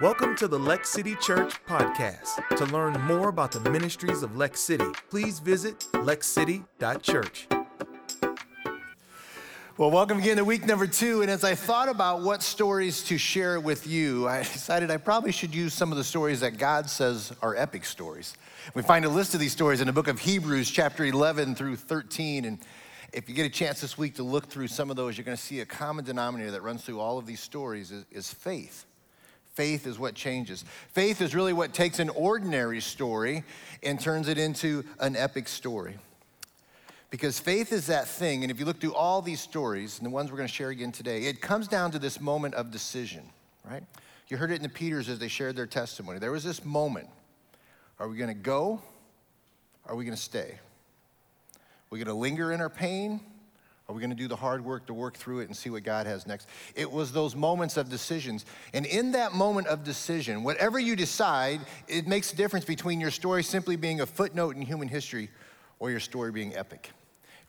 Welcome to the Lex City Church podcast. To learn more about the ministries of Lex City, please visit lexcity.church. Well, welcome again to week number two. And as I thought about what stories to share with you, I decided I probably should use some of the stories that God says are epic stories. We find a list of these stories in the book of Hebrews, chapter 11 through 13. And if you get a chance this week to look through some of those, you're going to see a common denominator that runs through all of these stories is, is faith. Faith is what changes. Faith is really what takes an ordinary story and turns it into an epic story. Because faith is that thing, and if you look through all these stories, and the ones we're going to share again today, it comes down to this moment of decision, right? You heard it in the Peters as they shared their testimony. There was this moment. Are we going to go? Are we going to stay? Are we going to linger in our pain? Are we going to do the hard work to work through it and see what God has next? It was those moments of decisions. And in that moment of decision, whatever you decide, it makes a difference between your story simply being a footnote in human history or your story being epic.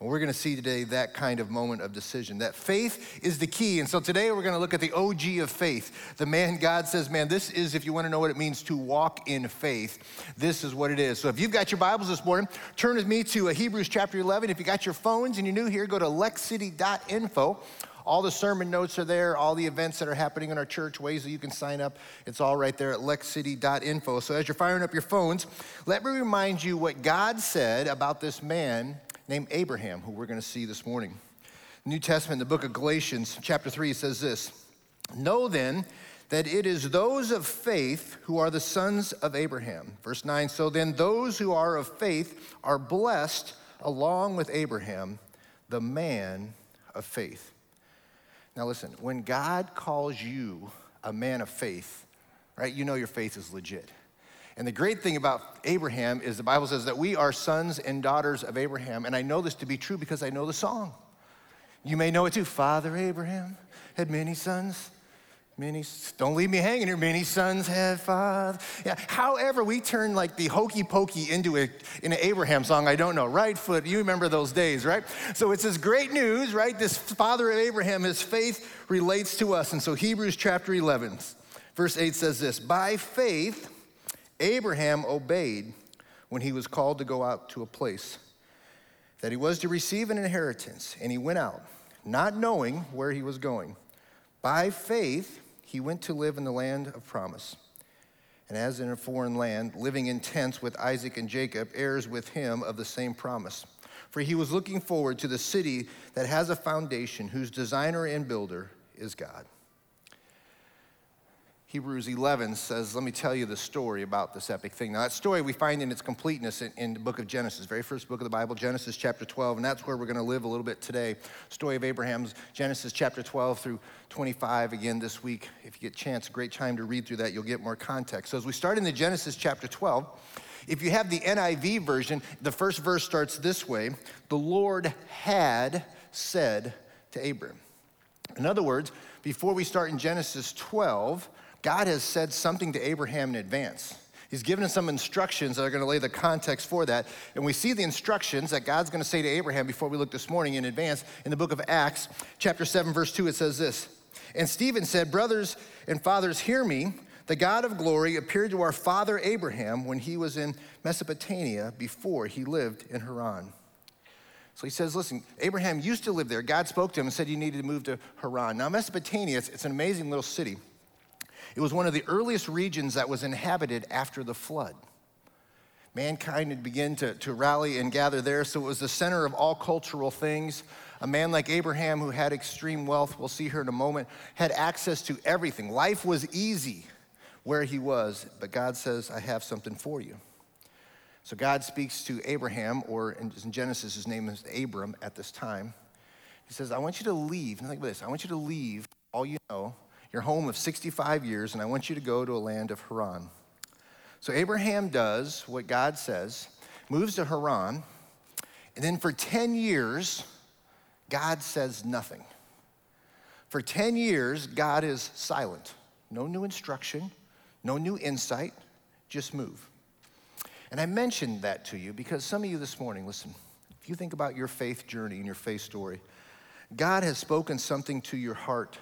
And we're going to see today that kind of moment of decision. That faith is the key. And so today we're going to look at the OG of faith. The man God says, man, this is, if you want to know what it means to walk in faith, this is what it is. So if you've got your Bibles this morning, turn with me to uh, Hebrews chapter 11. If you got your phones and you're new here, go to lexcity.info. All the sermon notes are there, all the events that are happening in our church, ways that you can sign up. It's all right there at lexcity.info. So as you're firing up your phones, let me remind you what God said about this man named Abraham, who we're going to see this morning. New Testament, the book of Galatians, chapter 3, says this Know then that it is those of faith who are the sons of Abraham. Verse 9 So then those who are of faith are blessed along with Abraham, the man of faith. Now listen, when God calls you a man of faith, right, you know your faith is legit. And the great thing about Abraham is the Bible says that we are sons and daughters of Abraham. And I know this to be true because I know the song. You may know it too. Father Abraham had many sons. Many, don't leave me hanging here. Many sons had father. Yeah. However, we turn like the hokey pokey into a, in an Abraham song. I don't know. Right foot. You remember those days, right? So it's this great news, right? This father of Abraham, his faith relates to us. And so Hebrews chapter 11, verse 8 says this By faith, Abraham obeyed when he was called to go out to a place that he was to receive an inheritance, and he went out, not knowing where he was going. By faith, he went to live in the land of promise. And as in a foreign land, living in tents with Isaac and Jacob, heirs with him of the same promise. For he was looking forward to the city that has a foundation, whose designer and builder is God. Hebrews 11 says, Let me tell you the story about this epic thing. Now, that story we find in its completeness in, in, the book of Genesis, very first book of the Bible, Genesis chapter 12, and that's where we're going to live a little bit today. Story of Abraham's Genesis chapter 12 through 25 again this week. If you get a chance, great time to read through that, you'll get more context. So, as we start in the Genesis chapter 12, if you have the NIV version, the first verse starts this way The Lord had said to Abram. In other words, before we start in Genesis 12, God has said something to Abraham in advance. He's given us some instructions that are going to lay the context for that. And we see the instructions that God's going to say to Abraham before we look this morning in advance in the book of Acts, chapter 7, verse 2. It says this And Stephen said, Brothers and fathers, hear me. The God of glory appeared to our father Abraham when he was in Mesopotamia before he lived in Haran. So he says, Listen, Abraham used to live there. God spoke to him and said You needed to move to Haran. Now, Mesopotamia, it's, it's an amazing little city. It was one of the earliest regions that was inhabited after the flood. Mankind had begun to, to rally and gather there, so it was the center of all cultural things. A man like Abraham, who had extreme wealth, we'll see here in a moment, had access to everything. Life was easy where he was, but God says, I have something for you. So God speaks to Abraham, or in Genesis, his name is Abram at this time. He says, I want you to leave. Think about this. I want you to leave all you know your home of 65 years, and I want you to go to a land of Haran. So Abraham does what God says, moves to Haran, and then for 10 years, God says nothing. For 10 years, God is silent. No new instruction, no new insight, just move. And I mentioned that to you because some of you this morning, listen, if you think about your faith journey and your faith story, God has spoken something to your heart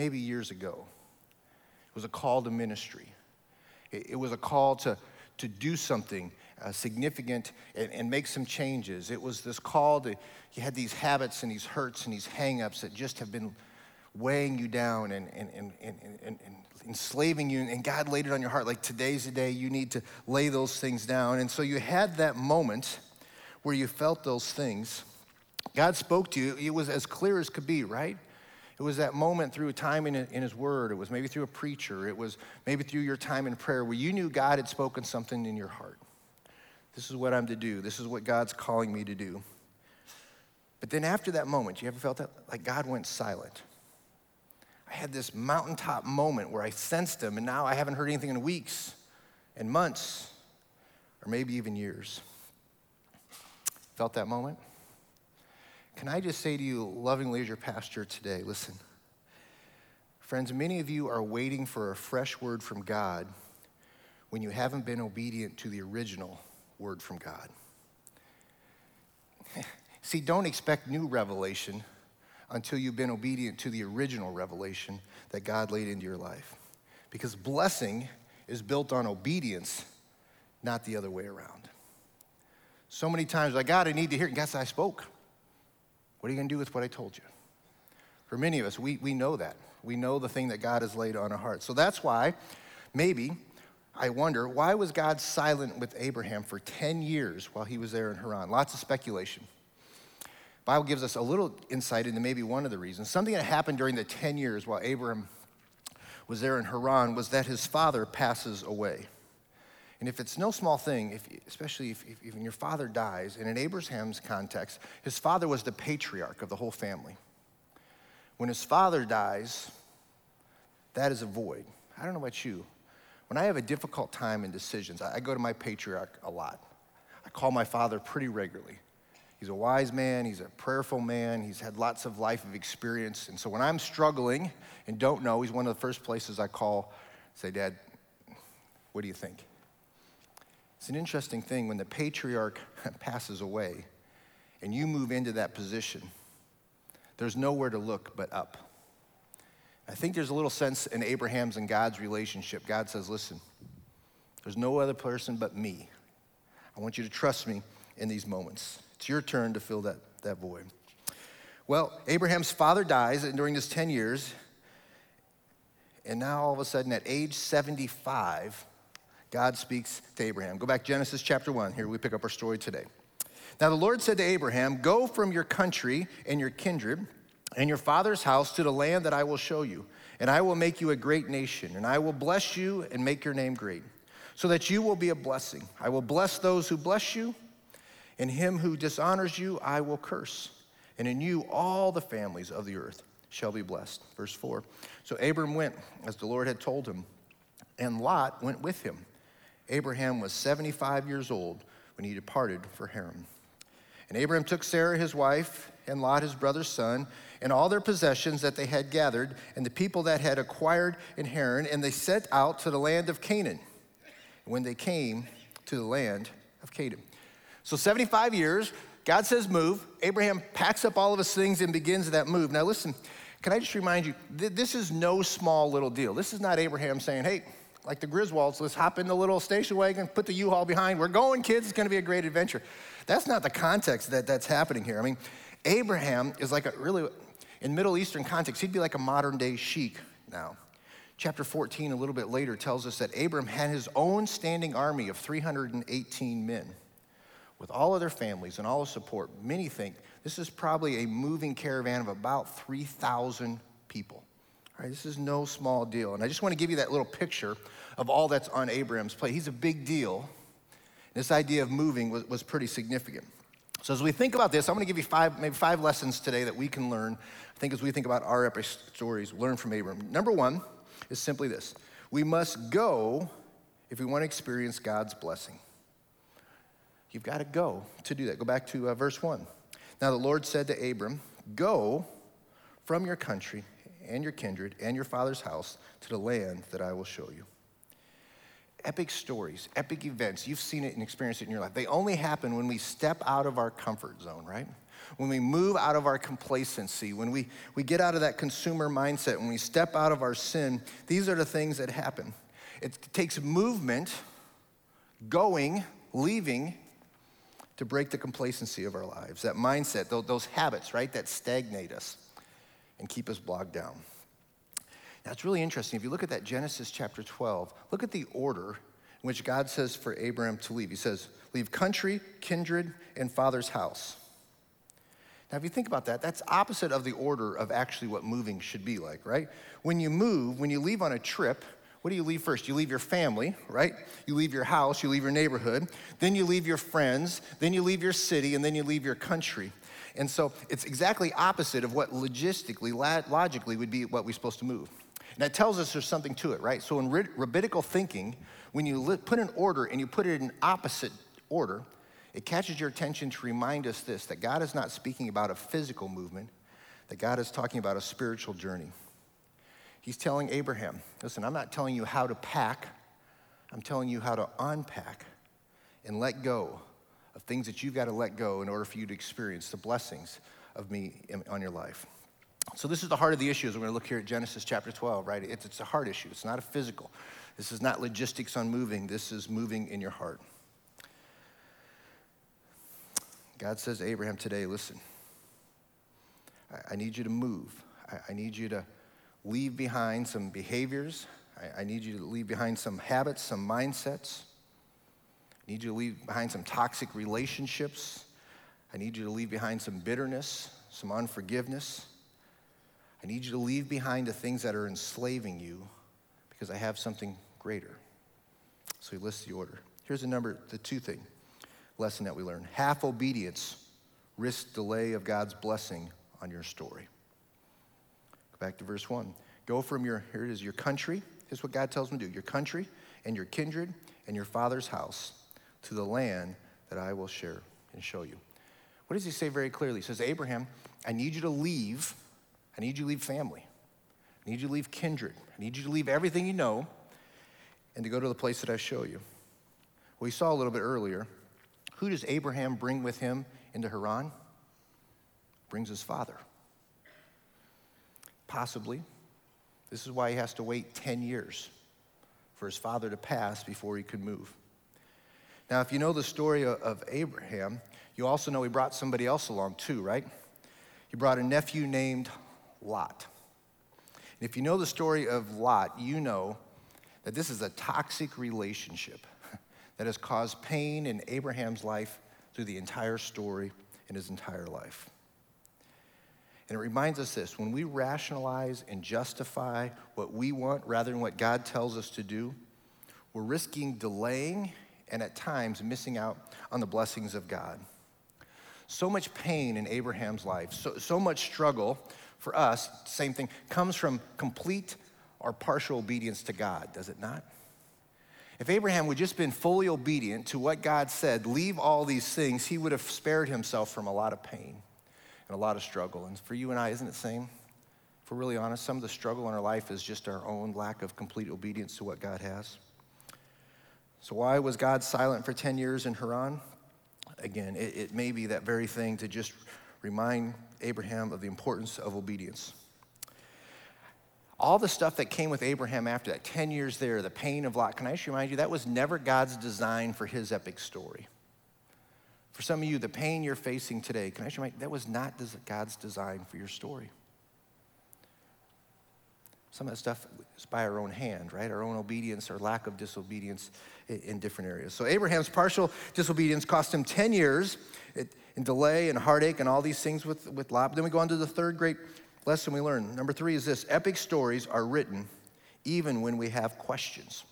maybe years ago. It was a call to ministry. It, it was a call to, to do something uh, significant and, and, make some changes. It was this call to, you had these habits and these hurts and these hangups that just have been weighing you down and, and, and, and, enslaving you. And God laid it on your heart like today's the day you need to lay those things down. And so you had that moment where you felt those things. God spoke to you. It was as clear as could be, right? It was that moment through a time in, in His Word. It was maybe through a preacher. It was maybe through your time in prayer where you knew God had spoken something in your heart. This is what I'm to do. This is what God's calling me to do. But then after that moment, you ever felt that? Like God went silent. I had this mountaintop moment where I sensed Him, and now I haven't heard anything in weeks and months, or maybe even years. Felt that moment? Can I just say to you, lovingly as your pastor today, listen. Friends, many of you are waiting for a fresh word from God when you haven't been obedient to the original word from God. See, don't expect new revelation until you've been obedient to the original revelation that God laid into your life. Because blessing is built on obedience, not the other way around. So many times, like, God, I need to hear, and guess I spoke. What are you going to do with what I told you? For many of us, we, we know that. We know the thing that God has laid on our hearts. So that's why, maybe, I wonder, why was God silent with Abraham for 10 years while he was there in Haran? Lots of speculation. Bible gives us a little insight into maybe one of the reasons. Something that happened during the 10 years while Abraham was there in Haran was that his father passes away. And if it's no small thing, if, especially if, if, if your father dies, and in Abraham's context, his father was the patriarch of the whole family. When his father dies, that is a void. I don't know about you. When I have a difficult time in decisions, I, I go to my patriarch a lot. I call my father pretty regularly. He's a wise man, he's a prayerful man, he's had lots of life of experience. And so when I'm struggling and don't know, he's one of the first places I call, say, Dad, what do you think? It's an interesting thing when the patriarch passes away and you move into that position, there's nowhere to look but up. I think there's a little sense in Abraham's and God's relationship. God says, Listen, there's no other person but me. I want you to trust me in these moments. It's your turn to fill that, that void. Well, Abraham's father dies during this 10 years, and now all of a sudden, at age 75, God speaks to Abraham. Go back Genesis chapter 1. Here we pick up our story today. Now the Lord said to Abraham, Go from your country and your kindred and your father's house to the land that I will show you, and I will make you a great nation, and I will bless you and make your name great, so that you will be a blessing. I will bless those who bless you, and him who dishonors you I will curse. And in you all the families of the earth shall be blessed. Verse 4. So Abram went as the Lord had told him, and Lot went with him. Abraham was 75 years old when he departed for Haran. And Abraham took Sarah his wife, and Lot his brother's son, and all their possessions that they had gathered, and the people that had acquired in Haran, and they set out to the land of Canaan. When they came to the land of Canaan. So 75 years, God says move. Abraham packs up all of his things and begins that move. Now listen, can I just remind you, this is no small little deal. This is not Abraham saying, hey, like the Griswolds, let's hop in the little station wagon, put the U-Haul behind. We're going, kids. It's going to be a great adventure. That's not the context that that's happening here. I mean, Abraham is like a really, in Middle Eastern context, he'd be like a modern day sheik now. Chapter 14, a little bit later, tells us that Abram had his own standing army of 318 men with all of their families and all the support. Many think this is probably a moving caravan of about 3,000 people. Right, this is no small deal. And I just want to give you that little picture of all that's on Abraham's plate. He's a big deal. This idea of moving was, was pretty significant. So as we think about this, I'm going to give you five, maybe five lessons today that we can learn. I think as we think about our epic stories, learn from Abraham. Number one is simply this: we must go if we want to experience God's blessing. You've got to go to do that. Go back to uh, verse one. Now the Lord said to Abram, "Go from your country and your kindred and your father's house to the land that I will show you. Epic stories, epic events, you've seen it and experienced it in your life. They only happen when we step out of our comfort zone, right? when we move out of our complacency, when we, we get out of that consumer mindset, when we step out of our sin, these are the things that happen. It takes movement, going, leaving, to break the complacency of our lives, that mindset, those habits, right, that stagnate us and keep us bogged down. Now, it's really interesting. If you look at that Genesis chapter 12, look at the order in which God says for Abraham to leave. He says, Leave country, kindred, and father's house. Now, if you think about that, that's opposite of the order of actually what moving should be like, right? When you move, when you leave on a trip, what do you leave first? You leave your family, right? You leave your house, you leave your neighborhood, then you leave your friends, then you leave your city, and then you leave your country. And so it's exactly opposite of what logistically, logically would be what we're supposed to move. And that tells us there's something to it, right? So in rabbinical thinking, when you put an order and you put it in opposite order, it catches your attention to remind us this that God is not speaking about a physical movement, that God is talking about a spiritual journey. He's telling Abraham, listen, I'm not telling you how to pack, I'm telling you how to unpack and let go of things that you've got to let go in order for you to experience the blessings of me on your life. So, this is the heart of the issue as we're going to look here at Genesis chapter 12, right? It's, it's a heart issue, it's not a physical. This is not logistics on moving, this is moving in your heart. God says to Abraham today, listen, I, I need you to move. I, I, need you to leave behind some behaviors. I, I need you to leave behind some habits, some mindsets. I need you to leave behind some toxic relationships. I need you to leave behind some bitterness, some unforgiveness. I need you to leave behind the things that are enslaving you because I have something greater. So he lists the order. Here's the number, the two thing lesson that we learn. Half obedience risks delay of God's blessing on your story. Go back to verse 1. Go from your, here it is, your country. Here's what God tells me to do your country and your kindred and your father's house to the land that I will share and show you. What does he say very clearly? He says, Abraham, I need you to leave. I need you to leave family. I need you to leave kindred. I need you to leave everything you know and to go to the place that I show you. We saw a little bit earlier who does Abraham bring with him into Haran? Brings his father. Possibly. This is why he has to wait 10 years for his father to pass before he could move. Now, if you know the story of Abraham, you also know he brought somebody else along too, right? He brought a nephew named Lot. And if you know the story of Lot, you know that this is a toxic relationship that has caused pain in Abraham's life through the entire story in his entire life. And it reminds us this when we rationalize and justify what we want rather than what God tells us to do, we're risking delaying and at times missing out on the blessings of God. So much pain in Abraham's life, so, so much struggle for us, same thing, comes from complete or partial obedience to God, does it not? If Abraham would just been fully obedient to what God said, leave all these things, he would have spared himself from a lot of pain and a lot of struggle. And for you and I, isn't it the same? If we're really honest, some of the struggle in our life is just our own lack of complete obedience to what God has. So, why was God silent for 10 years in Haran? Again, it, it may be that very thing to just remind Abraham of the importance of obedience all the stuff that came with Abraham after that 10 years there, the pain of Lot, can I just remind you that was never God's design for his epic story. For some of you, the pain you're facing today, can I just remind you that was not God's design for your story. Some of that stuff is by our own hand, right? Our own obedience or lack of disobedience in different areas. So Abraham's partial disobedience cost him 10 years in delay and heartache and all these things with, with Lot. But then we go on to the third great lesson we learn. Number three is this epic stories are written even when we have questions.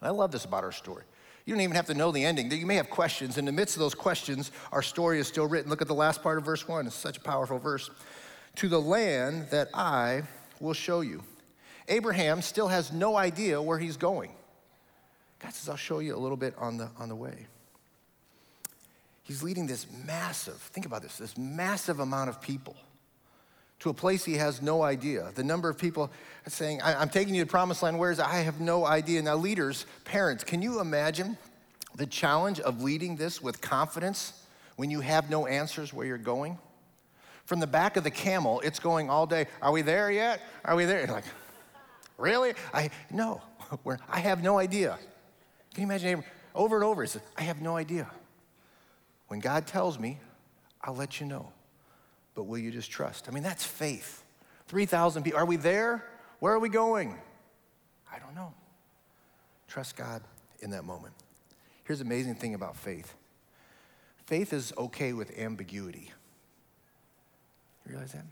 I love this about our story. You don't even have to know the ending. You may have questions. In the midst of those questions, our story is still written. Look at the last part of verse one. It's such a powerful verse. To the land that I will show you. Abraham still has no idea where he's going. God says, I'll show you a little bit on the, on the way. He's leading this massive, think about this, this massive amount of people to a place he has no idea. The number of people saying, I'm taking you to promised land, where is it? I have no idea. Now, leaders, parents, can you imagine the challenge of leading this with confidence when you have no answers where you're going? From the back of the camel, it's going all day. Are we there yet? Are we there? You're like, really? I no, I have no idea. Can you imagine Abraham? Over and over, he says, I have no idea. When God tells me, I'll let you know. But will you just trust? I mean, that's faith. 3,000 people. Are we there? Where are we going? I don't know. Trust God in that moment. Here's the amazing thing about faith faith is okay with ambiguity. You realize that?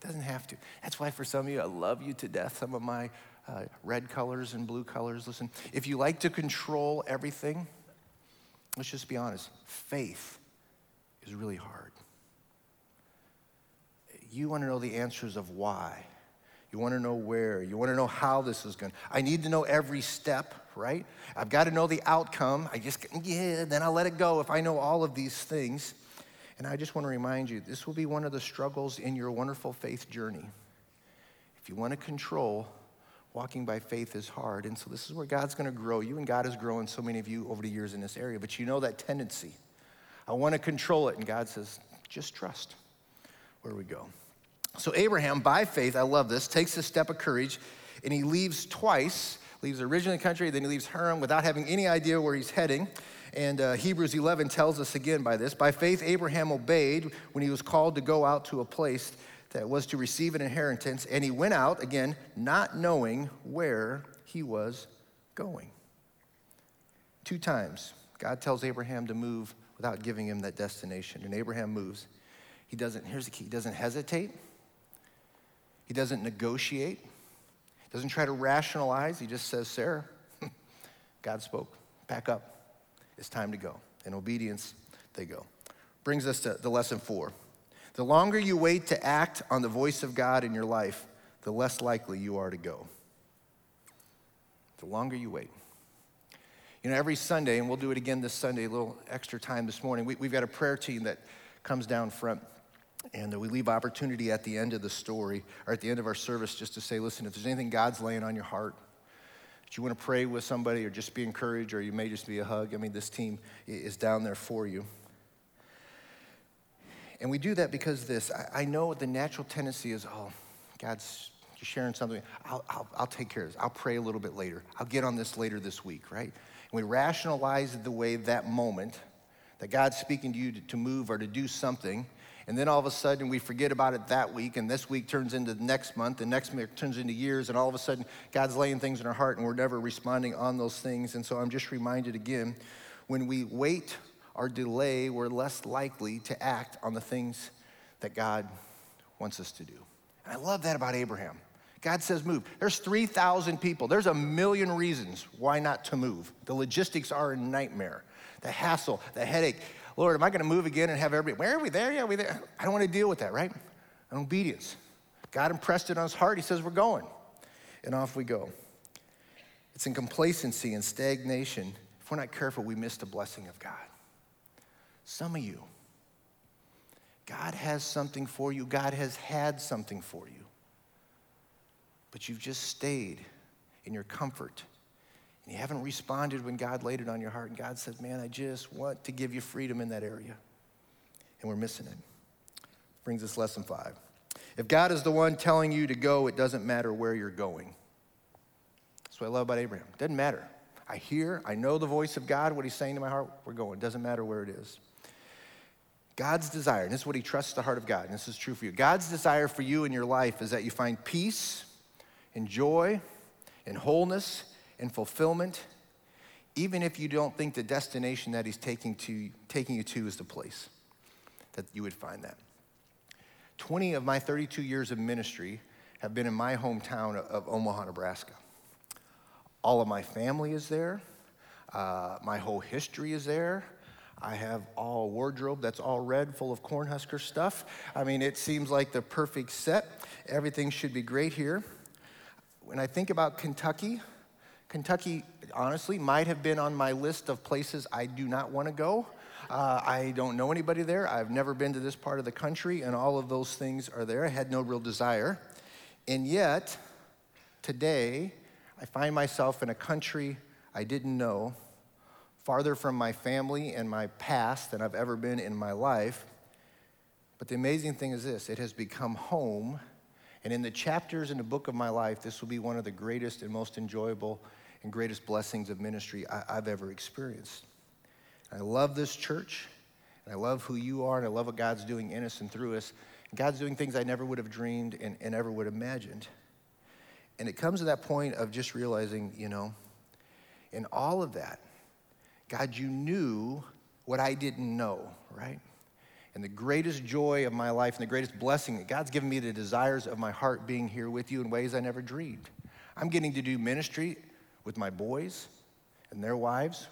Doesn't have to. That's why for some of you, I love you to death. Some of my uh, red colors and blue colors. Listen, if you like to control everything, let's just be honest. Faith is really hard. You want to know the answers of why. You want to know where. You want to know how this is going. I need to know every step, right? I've got to know the outcome. I just, yeah, then I'll let it go if I know all of these things. And I just want to remind you this will be one of the struggles in your wonderful faith journey. If you want to control, walking by faith is hard. And so this is where God's going to grow you, and God has grown so many of you over the years in this area. But you know that tendency. I want to control it. And God says, just trust where we go. So Abraham, by faith, I love this, takes a step of courage, and he leaves twice. Leaves the original country, then he leaves Haran without having any idea where he's heading. And uh, Hebrews 11 tells us again by this By faith, Abraham obeyed when he was called to go out to a place that was to receive an inheritance, and he went out, again, not knowing where he was going. Two times, God tells Abraham to move without giving him that destination, and Abraham moves. He doesn't, here's the key, he doesn't hesitate, he doesn't negotiate, he doesn't try to rationalize, he just says, Sarah, God spoke, pack up. It's time to go. In obedience, they go. Brings us to the lesson four. The longer you wait to act on the voice of God in your life, the less likely you are to go. The longer you wait. You know, every Sunday, and we'll do it again this Sunday, a little extra time this morning, we, have got a prayer team that comes down front. And we leave opportunity at the end of the story or at the end of our service just to say, listen, if there's anything God's laying on your heart, if you want to pray with somebody or just be encouraged or you may just be a hug, I mean, this team is down there for you. And we do that because this I, I know the natural tendency is, oh, God's sharing something. I'll, I'll, I'll take care of this. I'll pray a little bit later. I'll get on this later this week, right? And we rationalize the way that moment that God's speaking to you to, to move or to do something. And then all of a sudden we forget about it that week, and this week turns into the next month, and next month turns into years, and all of a sudden God's laying things in our heart, and we're never responding on those things. And so I'm just reminded again when we wait or delay, we're less likely to act on the things that God wants us to do. And I love that about Abraham. God says move. There's 3,000 people. There's a million reasons why not to move. The logistics are a nightmare. The hassle, the headache. Lord, am I going to move again and have everybody, where are we there? Yeah, we there. I don't want to deal with that, right? And obedience. God impressed it on his heart. He says, we're going. And off we go. It's in complacency and stagnation. If we're not careful, we miss the blessing of God. Some of you, God has something for you, God has had something for you. But you've just stayed in your comfort. You haven't responded when God laid it on your heart. And God said, Man, I just want to give you freedom in that area. And we're missing it. Brings us lesson five. If God is the one telling you to go, it doesn't matter where you're going. That's what I love about Abraham. It doesn't matter. I hear, I know the voice of God, what he's saying to my heart, we're going. It doesn't matter where it is. God's desire, and this is what he trusts the heart of God, and this is true for you. God's desire for you in your life is that you find peace and joy and wholeness and fulfillment, even if you don't think the destination that he's taking, to, taking you to is the place that you would find that. 20 of my 32 years of ministry have been in my hometown of Omaha, Nebraska. All of my family is there. Uh, my whole history is there. I have all wardrobe that's all red, full of Cornhusker stuff. I mean, it seems like the perfect set. Everything should be great here. When I think about Kentucky, Kentucky, honestly, might have been on my list of places I do not want to go. Uh, I don't know anybody there. I've never been to this part of the country, and all of those things are there. I had no real desire. And yet, today, I find myself in a country I didn't know farther from my family and my past than I've ever been in my life. But the amazing thing is this it has become home. And in the chapters in the book of my life, this will be one of the greatest and most enjoyable and greatest blessings of ministry I, have ever experienced. I love this church, and I love who you are, and I love what God's doing in us and through us. And God's doing things I never would have dreamed and, and ever would have imagined. And it comes to that point of just realizing, you know, in all of that, God, you knew what I didn't know, right? And the greatest joy of my life and the greatest blessing that God's given me the desires of my heart being here with you in ways I never dreamed. I'm getting to do ministry with my boys and their wives,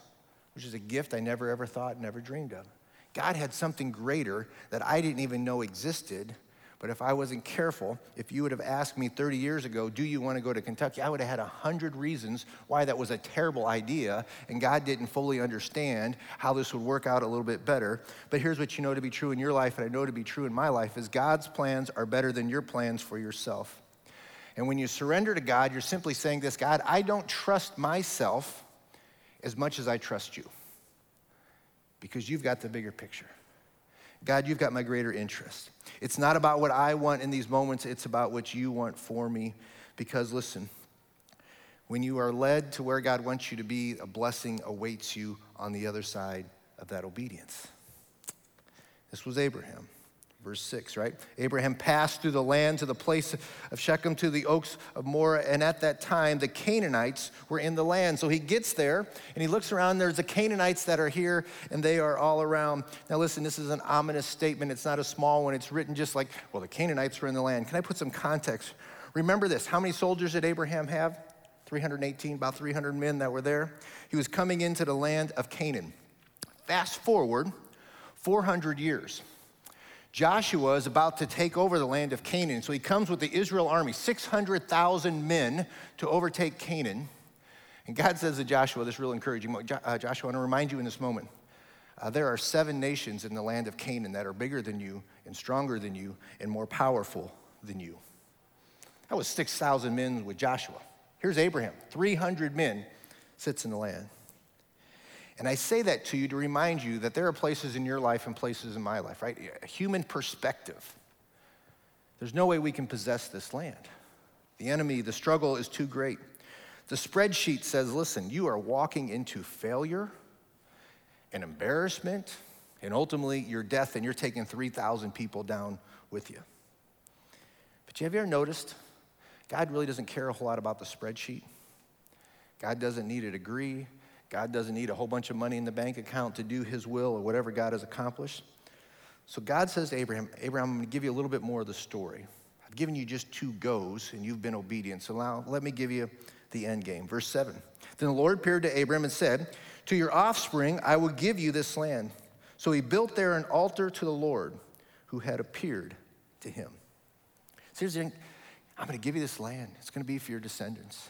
which is a gift I never ever thought, never dreamed of. God had something greater that I didn't even know existed but if I wasn't careful, if you would have asked me 30 years ago, do you want to go to Kentucky? I would have had 100 reasons why that was a terrible idea, and God didn't fully understand how this would work out a little bit better. But here's what you know to be true in your life, and I know to be true in my life, is God's plans are better than your plans for yourself. And when you surrender to God, you're simply saying this God, I don't trust myself as much as I trust you because you've got the bigger picture. God, you've got my greater interest. It's not about what I want in these moments, it's about what you want for me. Because listen, when you are led to where God wants you to be, a blessing awaits you on the other side of that obedience. This was Abraham. Verse 6, right? Abraham passed through the land to the place of Shechem to the oaks of Moreh, and at that time the Canaanites were in the land. So he gets there and he looks around. There's the Canaanites that are here, and they are all around. Now, listen, this is an ominous statement. It's not a small one. It's written just like, well, the Canaanites were in the land. Can I put some context? Remember this how many soldiers did Abraham have? 318, about 300 men that were there. He was coming into the land of Canaan. Fast forward 400 years. Joshua is about to take over the land of Canaan. So he comes with the Israel army, 600,000 men to overtake Canaan. And God says to Joshua, this is real encouraging. Uh, Joshua, I want to remind you in this moment uh, there are seven nations in the land of Canaan that are bigger than you and stronger than you and more powerful than you. That was 6,000 men with Joshua. Here's Abraham, 300 men sits in the land. And I say that to you to remind you that there are places in your life and places in my life, right? A human perspective. There's no way we can possess this land. The enemy, the struggle is too great. The spreadsheet says, listen, you are walking into failure and embarrassment and ultimately your death, and you're taking 3,000 people down with you. But have you ever noticed God really doesn't care a whole lot about the spreadsheet? God doesn't need a degree. God doesn't need a whole bunch of money in the bank account to do his will or whatever God has accomplished. So God says to Abraham, Abraham, I'm going to give you a little bit more of the story. I've given you just two goes and you've been obedient. So now let me give you the end game. Verse 7. Then the Lord appeared to Abraham and said, To your offspring I will give you this land. So he built there an altar to the Lord who had appeared to him. So here's the thing I'm going to give you this land, it's going to be for your descendants.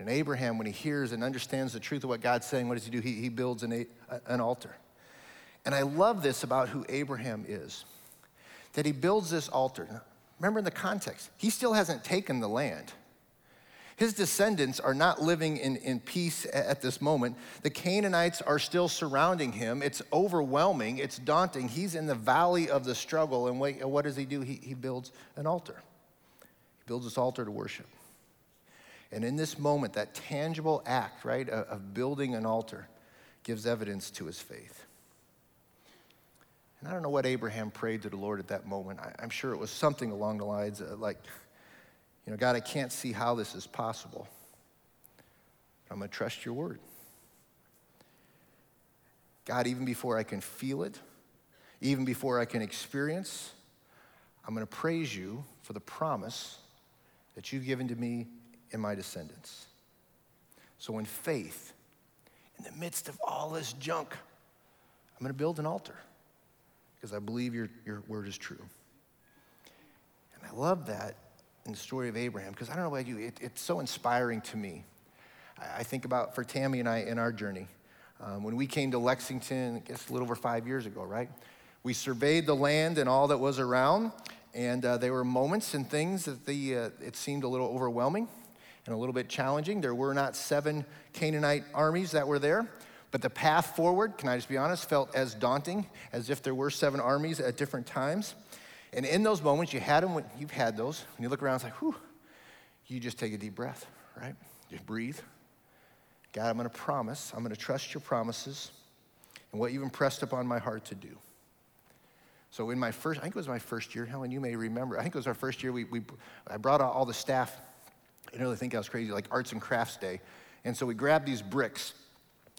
And Abraham, when he hears and understands the truth of what God's saying, what does he do? He, he builds an, an altar. And I love this about who Abraham is that he builds this altar. Remember in the context, he still hasn't taken the land. His descendants are not living in, in peace at this moment. The Canaanites are still surrounding him. It's overwhelming, it's daunting. He's in the valley of the struggle. And wait, what does he do? He, he builds an altar. He builds this altar to worship. And in this moment, that tangible act, right, of building an altar gives evidence to his faith. And I don't know what Abraham prayed to the Lord at that moment. I'm sure it was something along the lines of, like, you know, God, I can't see how this is possible. But I'm going to trust your word. God, even before I can feel it, even before I can experience, I'm going to praise you for the promise that you've given to me in my descendants. So, in faith, in the midst of all this junk, I'm going to build an altar because I believe your, your word is true. And I love that in the story of Abraham because I don't know about you, it, it's so inspiring to me. I, I, think about for Tammy and I in our journey. Um, when we came to Lexington, I guess a little over five years ago, right? We surveyed the land and all that was around, and uh, there were moments and things that the, uh, it seemed a little overwhelming and a little bit challenging. There were not seven Canaanite armies that were there, But the path forward, can I just be honest, felt as daunting as if there were seven armies at different times. And in those moments, you had them when you've had those. When you look around, it's like, whew, you just take a deep breath, right? Just breathe. God, I'm to promise, I'm to trust your promises and what you've impressed upon my heart to do. So in my first, I think it was my first year, Helen, you may remember. I think it was our first year. We, we, I brought all the staff. I didn't really think I was crazy, like Arts and Crafts Day. And so we grabbed these bricks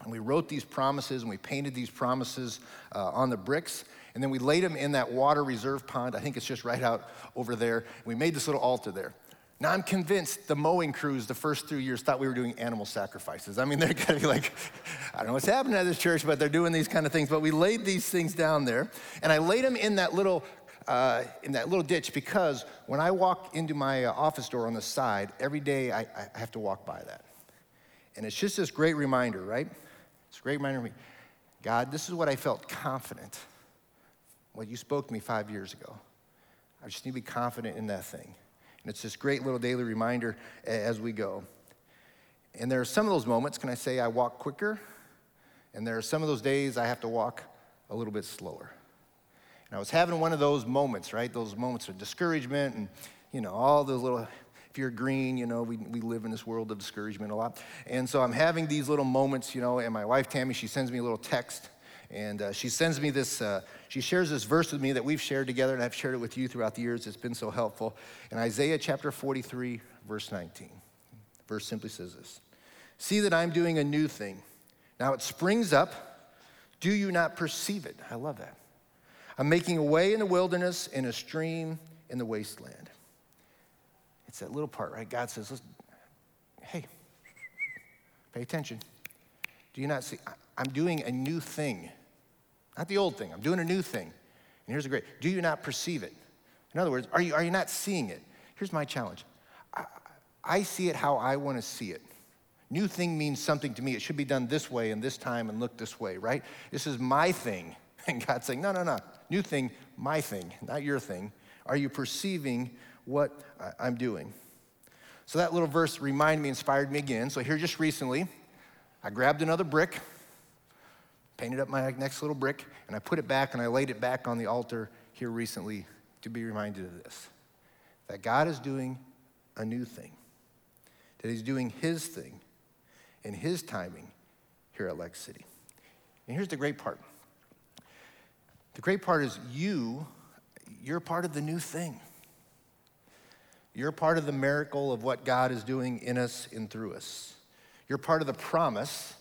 and we wrote these promises and we painted these promises uh, on the bricks. And then we laid them in that water reserve pond. I think it's just right out over there. We made this little altar there. Now I'm convinced the mowing crews the first three years thought we were doing animal sacrifices. I mean, they're gonna be like, I don't know what's happening at this church, but they're doing these kind of things. But we laid these things down there, and I laid them in that little uh, in that little ditch because when I walk into my uh, office door on the side, every day I, I have to walk by that. And it's just this great reminder, right? It's a great reminder to me. God, this is what I felt confident. What you spoke to me five years ago. I just need to be confident in that thing. And it's this great little daily reminder as we go. And there are some of those moments, can I say, I walk quicker? And there are some of those days I have to walk a little bit slower. And I was having one of those moments, right? Those moments of discouragement and, you know, all those little, if you're green, you know, we, we live in this world of discouragement a lot. And so I'm having these little moments, you know, and my wife, Tammy, she sends me a little text. And uh, she sends me this, uh, she shares this verse with me that we've shared together, and I've shared it with you throughout the years. It's been so helpful. In Isaiah chapter 43, verse 19, verse simply says this See that I'm doing a new thing. Now it springs up. Do you not perceive it? I love that. I'm making a way in the wilderness and a stream in the wasteland. It's that little part, right? God says, hey, pay attention. Do you not see? I'm doing a new thing. Not the old thing. I'm doing a new thing. And here's the great do you not perceive it? In other words, are you, are you not seeing it? Here's my challenge I, I see it how I want to see it. New thing means something to me. It should be done this way and this time and look this way, right? This is my thing. And God's saying, no, no, no. New thing, my thing, not your thing. Are you perceiving what I'm doing? So that little verse reminded me, inspired me again. So here just recently, I grabbed another brick painted up my next little brick, and I put it back and I laid it back on the altar here recently to be reminded of this that God is doing a new thing, that He's doing His thing in His timing here at Lex City. And here's the great part the great part is you, you're part of the new thing. You're part of the miracle of what God is doing in us and through us. You're part of the promise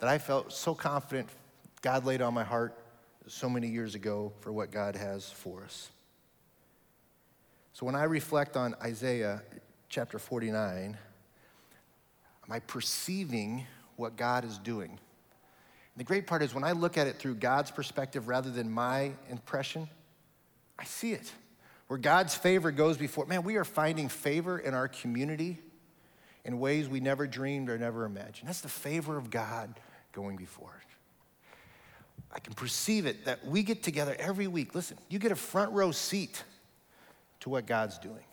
that I felt so confident God laid on my heart so many years ago for what God has for us. So when I reflect on Isaiah chapter 49, am I perceiving what God is doing? The great part is when I look at it through God's perspective rather than my impression, I see it. Where God's favor goes before, man, we are finding favor in our community in ways we never dreamed or never imagined. That's the favor of God going before. I can perceive it that we get together every week. Listen, you get a front row seat to what God's doing.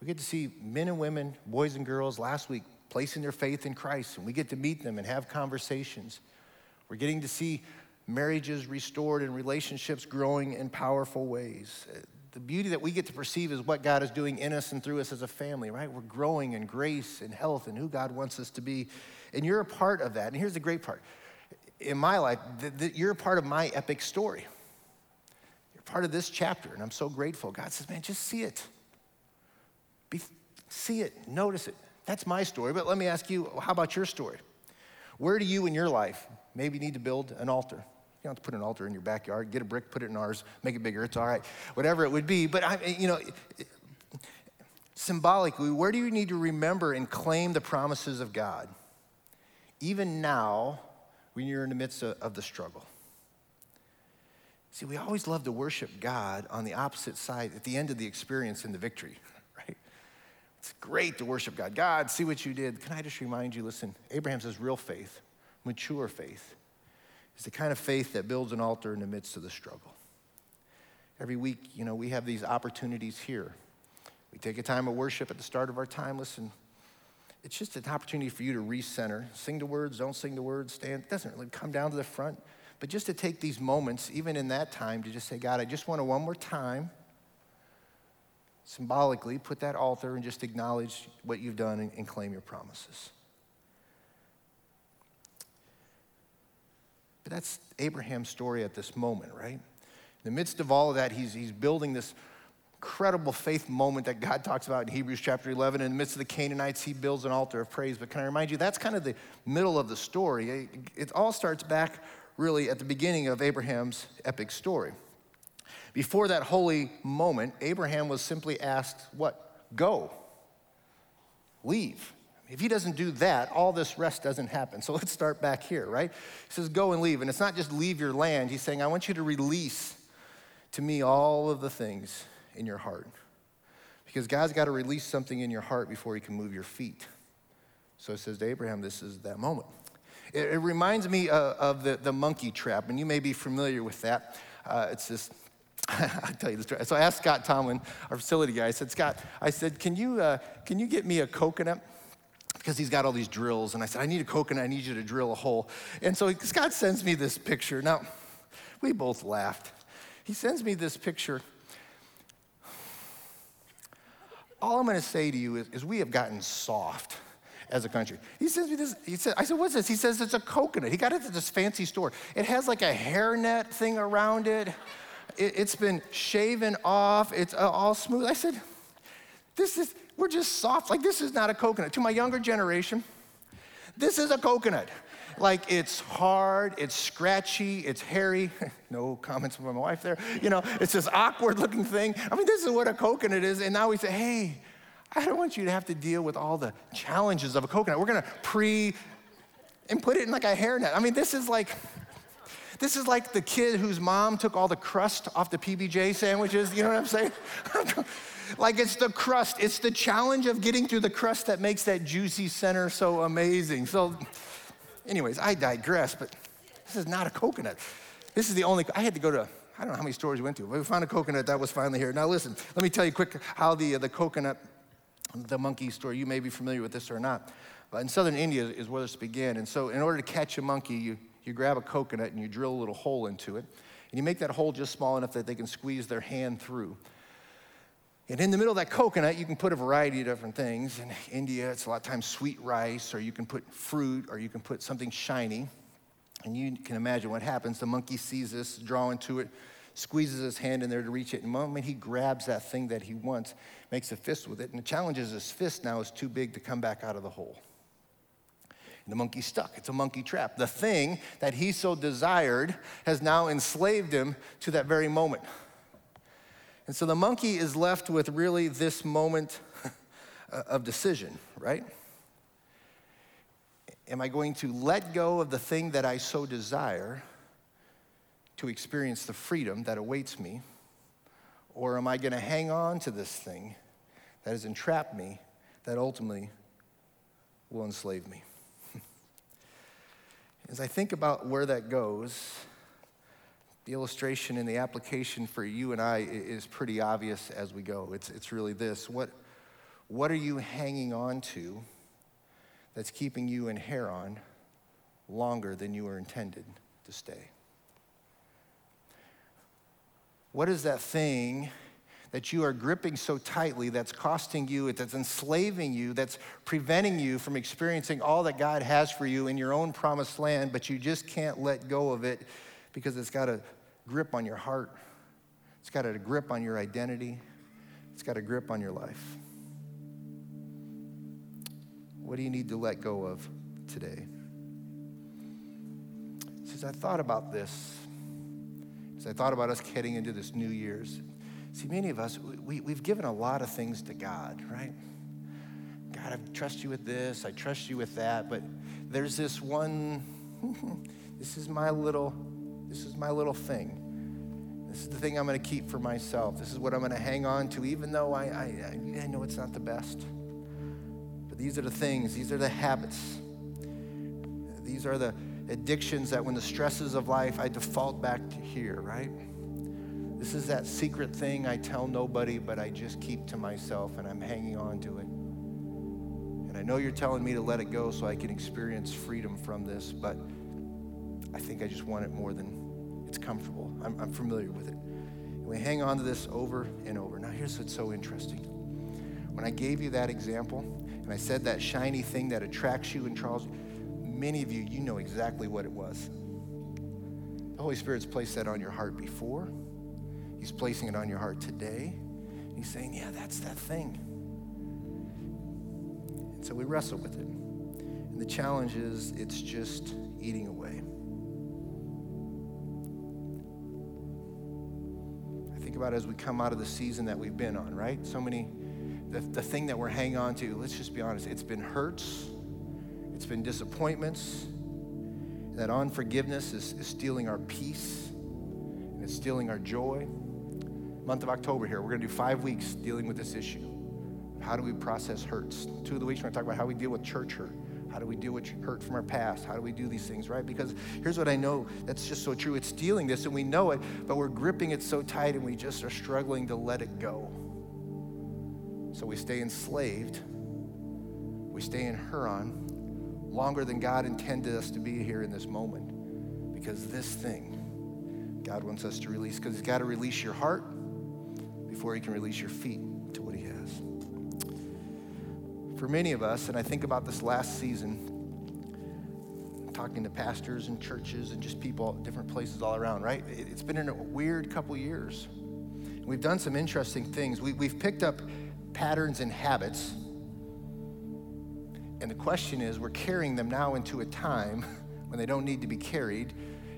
We get to see men and women, boys and girls last week placing their faith in Christ, and we get to meet them and have conversations. We're getting to see marriages restored and relationships growing in powerful ways. The beauty that we get to perceive is what God is doing in us and through us as a family, right? We're growing in grace and health and who God wants us to be. And you're a part of that. And here's the great part in my life, you're a part of my epic story. You're part of this chapter, and I'm so grateful. God says, man, just see it. Be, see it, notice it. That's my story, but let me ask you, how about your story? Where do you in your life maybe you need to build an altar? You don't have to put an altar in your backyard. Get a brick, put it in ours, make it bigger. It's all right, whatever it would be. But I, you know, symbolically, where do you need to remember and claim the promises of God? Even now, when you're in the midst of, of the struggle. See, we always love to worship God on the opposite side at the end of the experience in the victory, right? It's great to worship God. God, see what you did. Can I just remind you listen, Abraham says real faith, mature faith, is the kind of faith that builds an altar in the midst of the struggle. Every week, you know, we have these opportunities here. We take a time of worship at the start of our time. Listen, it's just an opportunity for you to recenter. Sing the words, don't sing the words, stand. It doesn't really come down to the front. But just to take these moments, even in that time, to just say, God, I just want to one more time symbolically put that altar and just acknowledge what you've done and, and claim your promises. But that's Abraham's story at this moment, right? In the midst of all of that, he's, he's building this incredible faith moment that God talks about in Hebrews chapter 11. In the midst of the Canaanites, he builds an altar of praise. But can I remind you, that's kind of the middle of the story. It, it all starts back really at the beginning of Abraham's epic story. Before that holy moment, Abraham was simply asked, What? Go. Leave. If he doesn't do that, all this rest doesn't happen. So let's start back here, right? He says, Go and leave. And it's not just leave your land. He's saying, I want you to release to me all of the things in your heart. Because God's got to release something in your heart before he can move your feet. So it says to Abraham, This is that moment. It, it reminds me of, of the, the monkey trap, and you may be familiar with that. Uh, it's this I'll tell you the story. So I asked Scott Tomlin, our facility guy, I said, Scott, I said, can you, uh, can you get me a coconut? Because he's got all these drills. And I said, I need a coconut. I need you to drill a hole. And so Scott sends me this picture. Now, we both laughed. He sends me this picture. All I'm going to say to you is, is we have gotten soft as a country. He sends me this. He said, I said, what's this? He says it's a coconut. He got it at this fancy store. It has like a hairnet thing around it it, has been shaven off, it's all smooth. I said, this is, we're just soft. Like, this is not a coconut. To my younger generation, this is a coconut. Like, it's hard, it's scratchy, it's hairy. no comments from my wife there. You know, it's this awkward looking thing. I mean, this is what a coconut is. And now we say, hey, I don't want you to have to deal with all the challenges of a coconut. We're gonna pre and put it in like a hairnet. I mean, this is like, this is like the kid whose mom took all the crust off the PBJ sandwiches. You know what I'm saying? like it's the crust, it's the challenge of getting through the crust that makes that juicy center so amazing. So, anyways, I digress, but this is not a coconut. This is the only, I had to go to, I don't know how many stores we went to, but we found a coconut that was finally here. Now, listen, let me tell you quick how the, uh, the coconut, the monkey story, you may be familiar with this or not. But in southern India is where this began. And so, in order to catch a monkey, you, you grab a coconut and you drill a little hole into it. And you make that hole just small enough that they can squeeze their hand through. And in the middle of that coconut, you can put a variety of different things. In India, it's a lot of times sweet rice, or you can put fruit, or you can put something shiny. And you can imagine what happens. The monkey sees this, drawing to it, squeezes his hand in there to reach it. And the moment he grabs that thing that he wants, makes a fist with it. And the challenge is his fist now is too big to come back out of the hole. And The monkey's stuck. It's a monkey trap. The thing that he so desired has now enslaved him to that very moment. And so the monkey is left with really this moment uh, of decision, right? Am I going to let go of the thing that I so desire to experience the freedom that awaits me? Or am I going to hang on to this thing that has entrapped me that ultimately will enslave me? As I think about where that goes, the illustration and the application for you and I is pretty obvious as we go. It's, it's really this what, what are you hanging on to that's keeping you in Haran longer than you were intended to stay? What is that thing that you are gripping so tightly that's costing you, that's enslaving you, that's preventing you from experiencing all that God has for you in your own promised land, but you just can't let go of it because it's got a grip on your heart, it's got a grip on your identity, it's got a grip on your life. What do you need to let go of today? As I thought about this, as I thought about us heading into this New Year's, See, many of us, we, we've given a lot of things to God, right? God, I trust you with this, I trust you with that, but there's this one, this is my little, this is my little thing. This is the thing I'm going to keep for myself. This is what I'm going to hang on to, even though I, I, I know it's not the best. But these are the things, these are the habits, these are the addictions that when the stresses of life, I default back to here, right? This is that secret thing I tell nobody, but I just keep to myself and I'm hanging on to it. And I know you're telling me to let it go so I can experience freedom from this, but I think I just want it more than it's comfortable. I'm, I'm familiar with it. And we hang on to this over and over. Now, here's what's so interesting. When I gave you that example, and I said that shiny thing that attracts you and draws many of you, you know exactly what it was. The Holy Spirit's placed that on your heart before. He's placing it on your heart today. He's saying, Yeah, that's that thing. And so we wrestle with it. And the challenge is it's just eating away. About as we come out of the season that we've been on, right? So many, the, the thing that we're hanging on to, let's just be honest, it's been hurts, it's been disappointments. That unforgiveness is, is stealing our peace and it's stealing our joy. Month of October here, we're to do five weeks dealing with this issue. How do we process hurts? Two of the weeks, we're to talk about how we deal with church hurt. How do we deal with hurt from our past? How do we do these things, right? Because here's what I know that's just so true. It's stealing this and we know it, but we're gripping it so tight and we just are struggling to let it go. So we stay enslaved. We stay in Haran longer than God intended us to be here in this moment. Because this thing, God wants us to release, because He's got to release your heart before He can release your feet For many of us, and I think about this last season, talking to pastors and churches and just people, different places all around, right? It's been a weird couple years. We've done some interesting things. We, have picked up patterns and habits and the question is, we're carrying them now into a time when they don't need to be carried.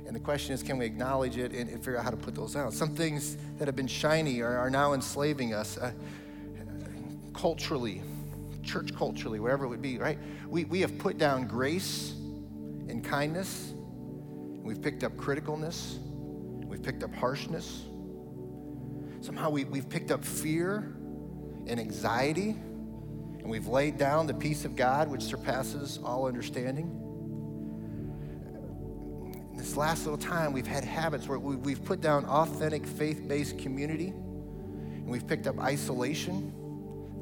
And the question is, can we acknowledge it and, and figure out how to put those out? Some things that have been shiny are, are now enslaving us uh, culturally, church culturally, wherever it would be, right? We, we have put down grace and kindness. We've picked up criticalness. We've picked up harshness. Somehow we, we've picked up fear and anxiety and we've laid down the peace of God, which surpasses all understanding. In this last little time, we've had habits where we, we've put down authentic faith based community, and we've picked up isolation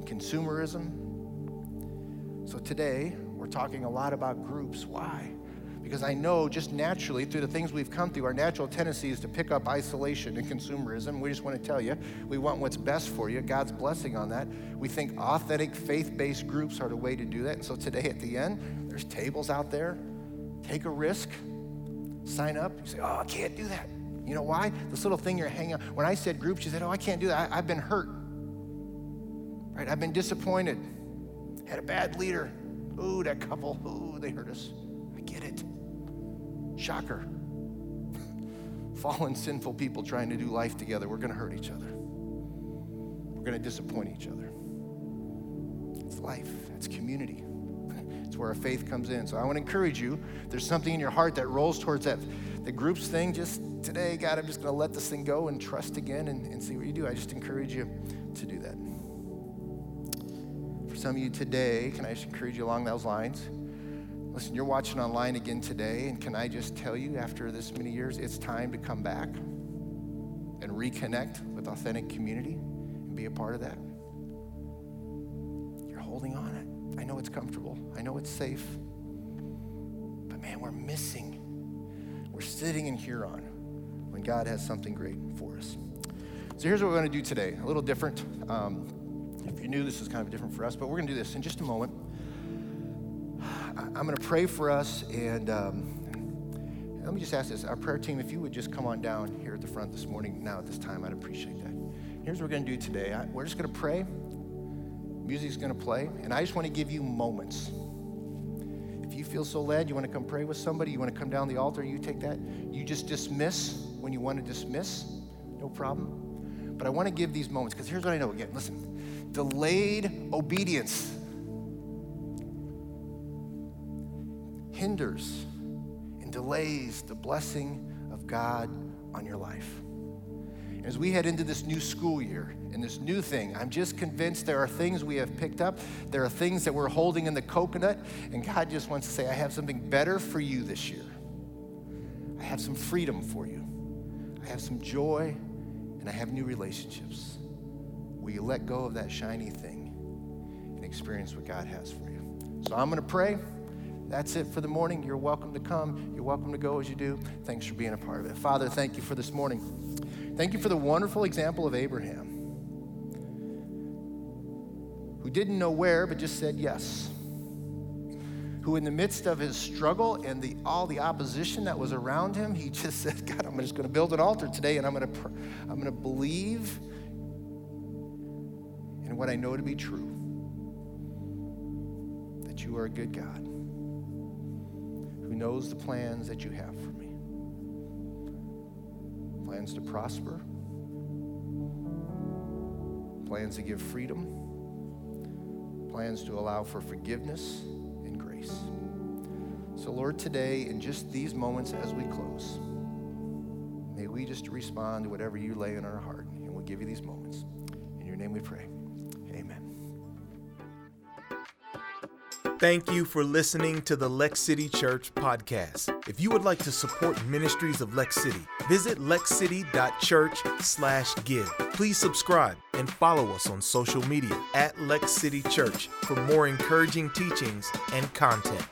consumerism. So today, we're talking a lot about groups. Why? Because I know just naturally, through the things we've come through, our natural tendency is to pick up isolation and consumerism. We just want to tell you, we want what's best for you, God's blessing on that. We think authentic, faith based groups are the way to do that. And so today at the end, there's tables out there. Take a risk, sign up. You say, Oh, I can't do that. You know why? This little thing you're hanging on. When I said groups, you said, Oh, I can't do that. I, I've been hurt. Right? I've been disappointed. Had a bad leader. Ooh, that couple. Ooh, they hurt us. I get it. Shocker. Fallen, sinful people trying to do life together, we're going to hurt each other. We're going to disappoint each other. It's life, it's community. It's where our faith comes in. So I want to encourage you. There's something in your heart that rolls towards that the groups thing. Just today, God, I'm just going to let this thing go and trust again and, and see what you do. I just encourage you to do that. Some of you today, can I just encourage you along those lines? Listen, you're watching online again today, and can I just tell you, after this many years, it's time to come back and reconnect with authentic community and be a part of that. You're holding on it. I know it's comfortable, I know it's safe, but man, we're missing. We're sitting in Haran when God has something great for us. So here's what we're going to do today. A little different. Um, if you're new, this is kind of different for us, but we're going to do this in just a moment. I'm going to pray for us, and um, let me just ask this. Our prayer team, if you would just come on down here at the front this morning now at this time, I'd appreciate that. Here's what we're going to do today. I, we're just going to pray. Music's going to play, and I just want to give you moments. If you feel so led, you want to come pray with somebody, you want to come down the altar, you take that. You just dismiss when you want to dismiss, no problem. But I want to give these moments because here's what I know again. Listen, delayed obedience hinders and delays the blessing of God on your life. As we head into this new school year and this new thing, I'm just convinced there are things we have picked up. There are things that we're holding in the coconut, and God just wants to say, I have something better for you this year. I have some freedom for you. I have some joy, and I have new relationships. Will you let go of that shiny thing and experience what God has for you? So I'm going to pray. That's it for the morning. You're welcome to come. You're welcome to go as you do. Thanks for being a part of it. Father, thank you for this morning. Thank you for the wonderful example of Abraham, who didn't know where, but just said yes. Who, in the midst of his struggle and the, all the opposition that was around him, he just said, God, I'm just going to build an altar today and I'm going to, I'm going to believe what I know to be true that you are a good God who knows the plans that you have for me plans to prosper, plans to give freedom, plans to allow for forgiveness and grace. So, Lord, today, in just these moments as we close, may we just respond to whatever you lay in our heart, and we'll give you these moments. In your name we pray. Thank you for listening to the Lex City Church podcast. If you would like to support ministries of Lex City, visit lexcity.church/give. Please subscribe and follow us on social media at Lex City Church for more encouraging teachings and content.